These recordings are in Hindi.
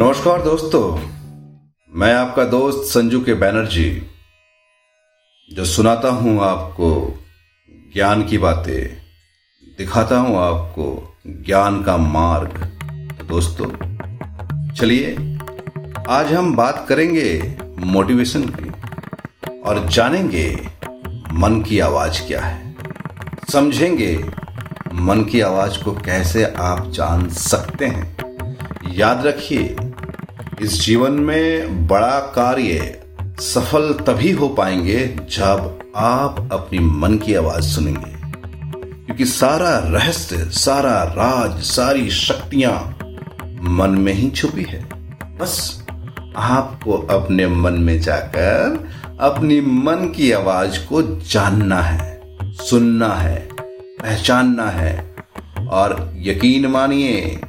नमस्कार दोस्तों। मैं आपका दोस्त संजू के बैनर्जी जो सुनाता हूँ आपको ज्ञान की बातें, दिखाता हूँ आपको ज्ञान का मार्ग। तो दोस्तों, चलिए, आज हम बात करेंगे मोटिवेशन की और जानेंगे मन की आवाज़ क्या है। समझेंगे मन की आवाज़ को कैसे आप जान सकते हैं। याद रखिए इस जीवन में बड़ा कार्य सफल तभी हो पाएँगे जब आप अपनी मन की आवाज़ सुनेंगे। क्योंकि सारा रहस्य, सारा राज, सारी शक्तियाँ मन में ही छुपी है। बस आपको अपने मन में जाकर अपनी मन की आवाज़ को जानना है, सुनना है, पहचानना है और यकीन मानिए,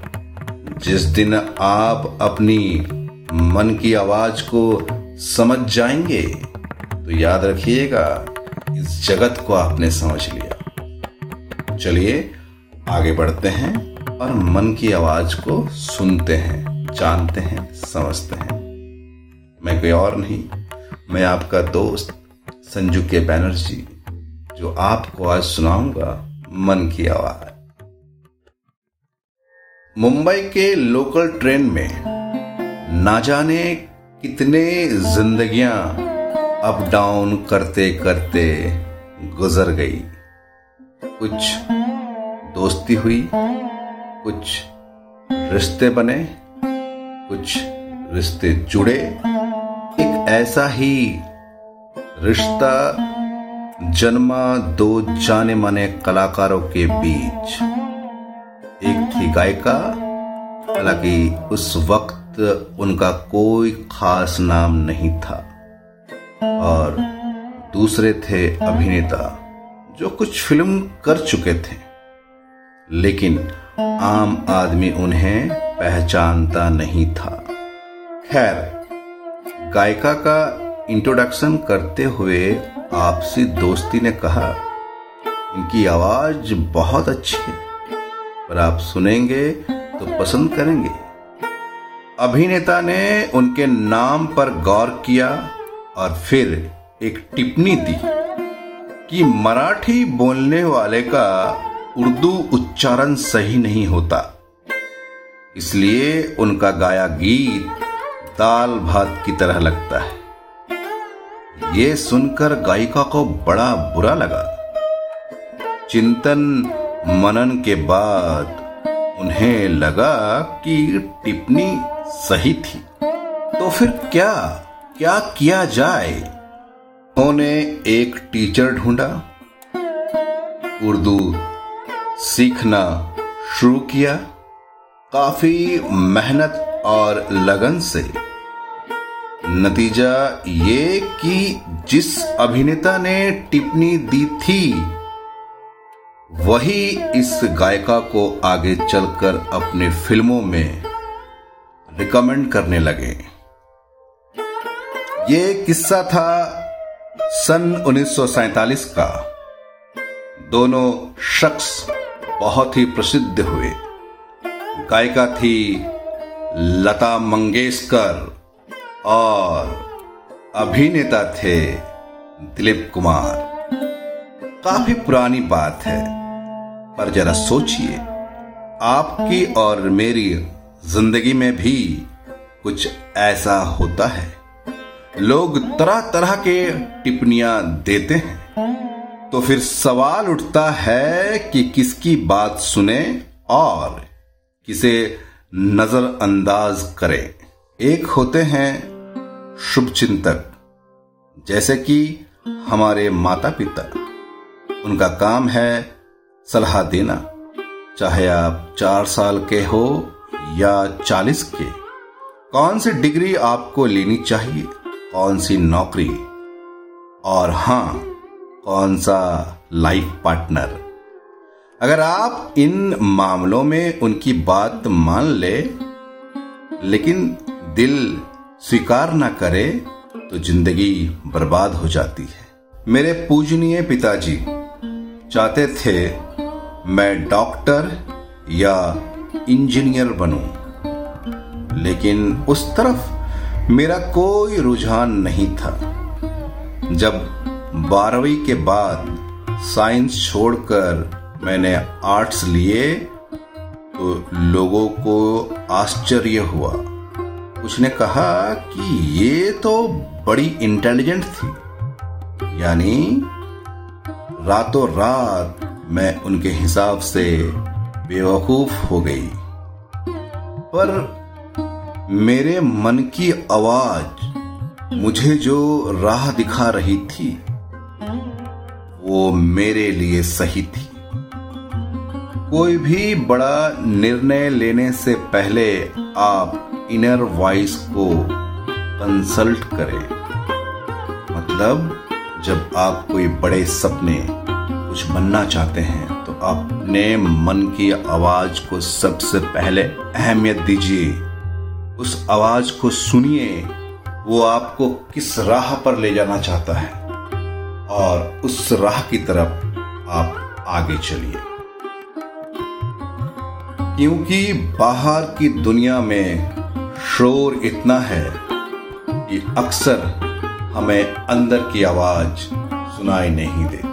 जिस दिन आप अपनी मन की आवाज़ को समझ जाएँगे तो याद रखिएगा, इस जगत को आपने समझ लिया। चलिए, आगे बढ़ते हैं और मन की आवाज़ को सुनते हैं, जानते हैं, समझते हैं। मैं कोई और नहीं, मैं आपका दोस्त संजू के बैनर्जी, जो आपको आज सुनाऊँगा मन की आवाज़। मुंबई के लोकल ट्रेन में ना जाने कितने जिंदगियाँ अप डाउन करते करते गुजर गई। कुछ दोस्ती हुई, कुछ रिश्ते बने, कुछ रिश्ते जुड़े। एक ऐसा ही रिश्ता जन्मा दो जाने माने कलाकारों के बीच। एक थी गायिका, हालाँकि उस वक्त उनका कोई खास नाम नहीं था। और दूसरे थे अभिनेता, जो कुछ फ़िल्म कर चुके थे। लेकिन आम आदमी उन्हें पहचानता नहीं था। खैर, गायिका का इंट्रोडक्शन करते हुए आपसी दोस्ती ने कहा, इनकी आवाज़ बहुत अच्छी है। पर आप सुनेंगे तो पसंद करेंगे। अभिनेता ने उनके नाम पर गौर किया और फिर एक टिप्पणी दी कि मराठी बोलने वाले का उर्दू उच्चारण सही नहीं होता। इसलिए उनका गाया गीत दाल भात की तरह लगता है। ये सुनकर गायिका को बड़ा बुरा लगा। चिंतन मनन के बाद उन्हें लगा कि टिप्पणी सही थी। तो फिर क्या क्या किया जाए? उन्होंने एक टीचर ढूंढा। उर्दू सीखना शुरू किया। काफ़ी मेहनत और लगन से। नतीजा ये कि जिस अभिनेता ने टिप्पणी दी थी वही इस गायिका को आगे चलकर अपने फ़िल्मों में रिकमेंड करने लगे। ये किस्सा था सन 1947 का। दोनों शख्स बहुत ही प्रसिद्ध हुए। गायिका थी लता मंगेशकर और अभिनेता थे दिलीप कुमार। काफ़ी पुरानी बात है। पर जरा सोचिए, आपकी और मेरी ज़िंदगी में भी कुछ ऐसा होता है। लोग तरह तरह के टिप्पणियाँ देते हैं। तो फिर सवाल उठता है कि किसकी बात सुने और किसे नजरअंदाज करें। एक होते हैं शुभ चिंतक जैसे कि हमारे माता पिता उनका काम है सलाह देना। चाहे आप चार साल के हो या चालीस के, कौन सी डिग्री आपको लेनी चाहिए, कौन सी नौकरी, और हाँ, कौन सा लाइफ पार्टनर। अगर आप इन मामलों में उनकी बात मान ले, लेकिन दिल स्वीकार ना करे तो ज़िंदगी बर्बाद हो जाती है। मेरे पूजनीय पिताजी, चाहते थे मैं डॉक्टर या इंजीनियर बनूं। लेकिन उस तरफ़ मेरा कोई रुझान नहीं था। जब बारहवीं के बाद साइंस छोड़कर मैंने आर्ट्स लिए तो लोगों को आश्चर्य हुआ। उसने कहा कि ये तो बड़ी इंटेलिजेंट थी। यानी रातों रात मैं उनके हिसाब से बेवकूफ़ हो गई। पर मेरे मन की आवाज़ मुझे जो राह दिखा रही थी, वो मेरे लिए सही थी। कोई भी बड़ा निर्णय लेने से पहले आप इनर वॉइस को कंसल्ट करें। मतलब जब आप कोई बड़े सपने कुछ बनना चाहते हैं तो अपने मन की आवाज़ को सबसे पहले अहमियत दीजिए। उस आवाज़ को सुनिए, वो आपको किस राह पर ले जाना चाहता है, और उस राह की तरफ़ आप आगे चलिए। क्योंकि बाहर की दुनिया में शोर इतना है कि अक्सर हमें अंदर की आवाज़ सुनाई नहीं देती।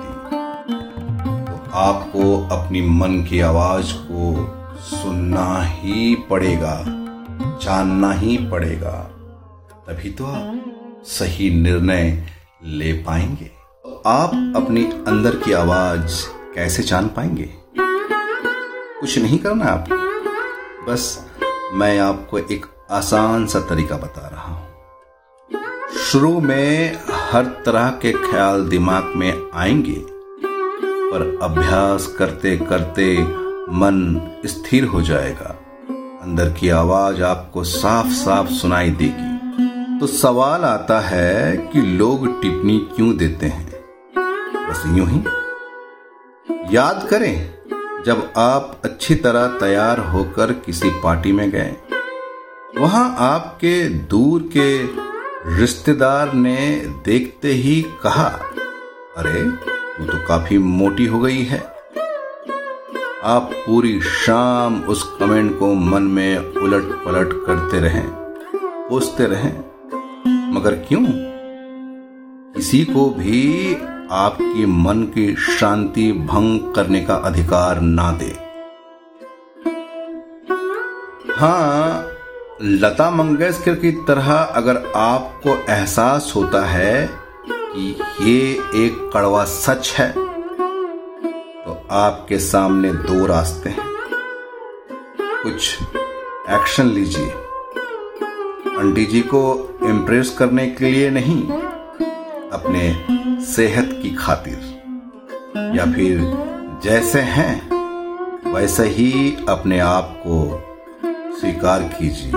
आपको अपनी मन की आवाज़ को सुनना ही पड़ेगा, जानना ही पड़ेगा। तभी तो आप सही निर्णय ले पाएँगे। आप अपनी अंदर की आवाज़ कैसे जान पाएँगे? कुछ नहीं करना आपको। बस मैं आपको एक आसान सा तरीका बता रहा हूँ। शुरू में हर तरह के ख्याल दिमाग में आएँगे पर अभ्यास करते करते मन स्थिर हो जाएगा। अंदर की आवाज़ आपको साफ़ साफ़ सुनाई देगी। तो सवाल आता है कि लोग टिप्पणी क्यों देते हैं? बस यूँ ही। याद करें, जब आप अच्छी तरह तैयार होकर किसी पार्टी में गए, वहाँ आपके दूर के रिश्तेदार ने देखते ही कहा, अरे तू तो काफ़ी मोटी हो गई है। आप पूरी शाम उस कमेंट को मन में उलट पलट करते रहें, पूछते रहें, मगर क्यों? किसी को भी आपकी मन की शांति भंग करने का अधिकार ना दे। हाँ लता मंगेशकर की तरह अगर आपको एहसास होता है कि ये एक कड़वा सच है तो आपके सामने दो रास्ते हैं। कुछ एक्शन लीजिए। आंटी जी को इम्प्रेस करने के लिए नहीं, अपने सेहत की खातिर। या फिर जैसे हैं, वैसे ही अपने आप को स्वीकार कीजिए।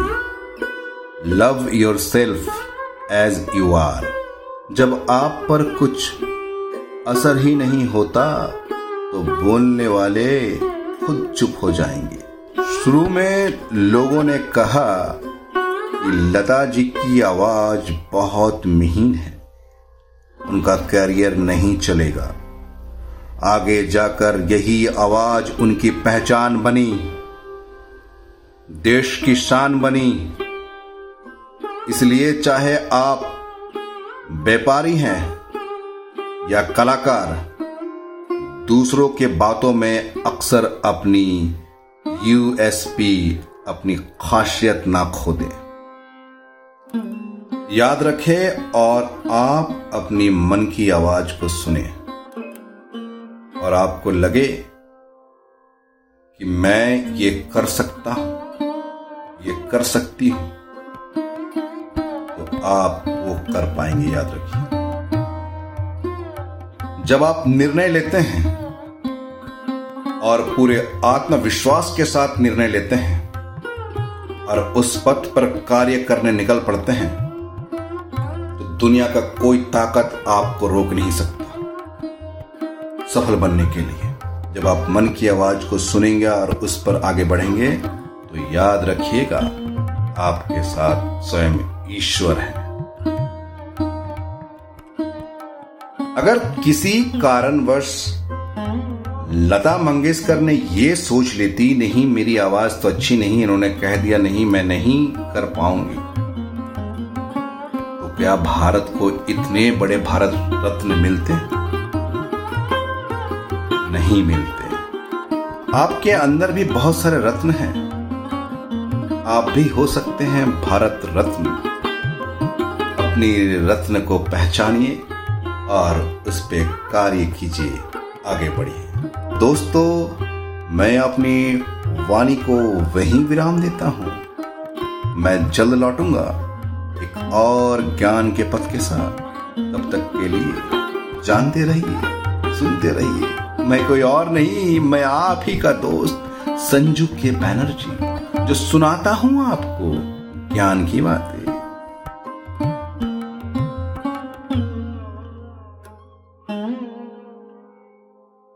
Love yourself as you are जब आप पर कुछ असर ही नहीं होता तो बोलने वाले खुद चुप हो जाएँगे। शुरू में लोगों ने कहा कि लता जी की आवाज़ बहुत महीन है। उनका कैरियर नहीं चलेगा। आगे जाकर यही आवाज़ उनकी पहचान बनी, देश की शान बनी। इसलिए चाहे आप व्यापारी हैं या कलाकार, दूसरों के बातों में अक्सर अपनी यूएसपी अपनी खासियत ना खो दें याद रखें और आप अपनी मन की आवाज़ को सुने। और आपको लगे कि मैं ये कर सकता हूँ, ये कर सकती हूँ। तो आप वो कर पाएँगे, याद रखिए। जब आप निर्णय लेते हैं और पूरे आत्मविश्वास के साथ निर्णय लेते हैं और उस पथ पर कार्य करने निकल पड़ते हैं तो दुनिया का कोई ताकत आपको रोक नहीं सकता। सफल बनने के लिए। जब आप मन की आवाज़ को सुनेंगे और उस पर आगे बढ़ेंगे तो याद रखिएगा, आपके साथ स्वयं ईश्वर है। अगर किसी कारणवश लता मंगेशकर ने ये सोच लेती, नहीं, मेरी आवाज़ तो अच्छी नहीं, इन्होंने कह दिया नहीं, मैं नहीं कर पाऊँगी। तो क्या भारत को इतने बड़े भारत रत्न मिलते? नहीं मिलते। आपके अंदर भी बहुत सारे रत्न हैं। आप भी हो सकते हैं भारत रत्न। अपनी रत्न को पहचानिए। और उस पर कार्य कीजिए, आगे बढ़िए। दोस्तों, मैं अपनी वाणी को वहीं विराम देता हूँ। मैं जल्द लौटूँगा एक और ज्ञान के पथ के साथ। तब तक के लिए जानते रहिए, सुनते रहिए। मैं कोई और नहीं, मैं आप ही का दोस्त संजू के बैनर्जी, जो सुनाता हूँ आपको ज्ञान की बातें।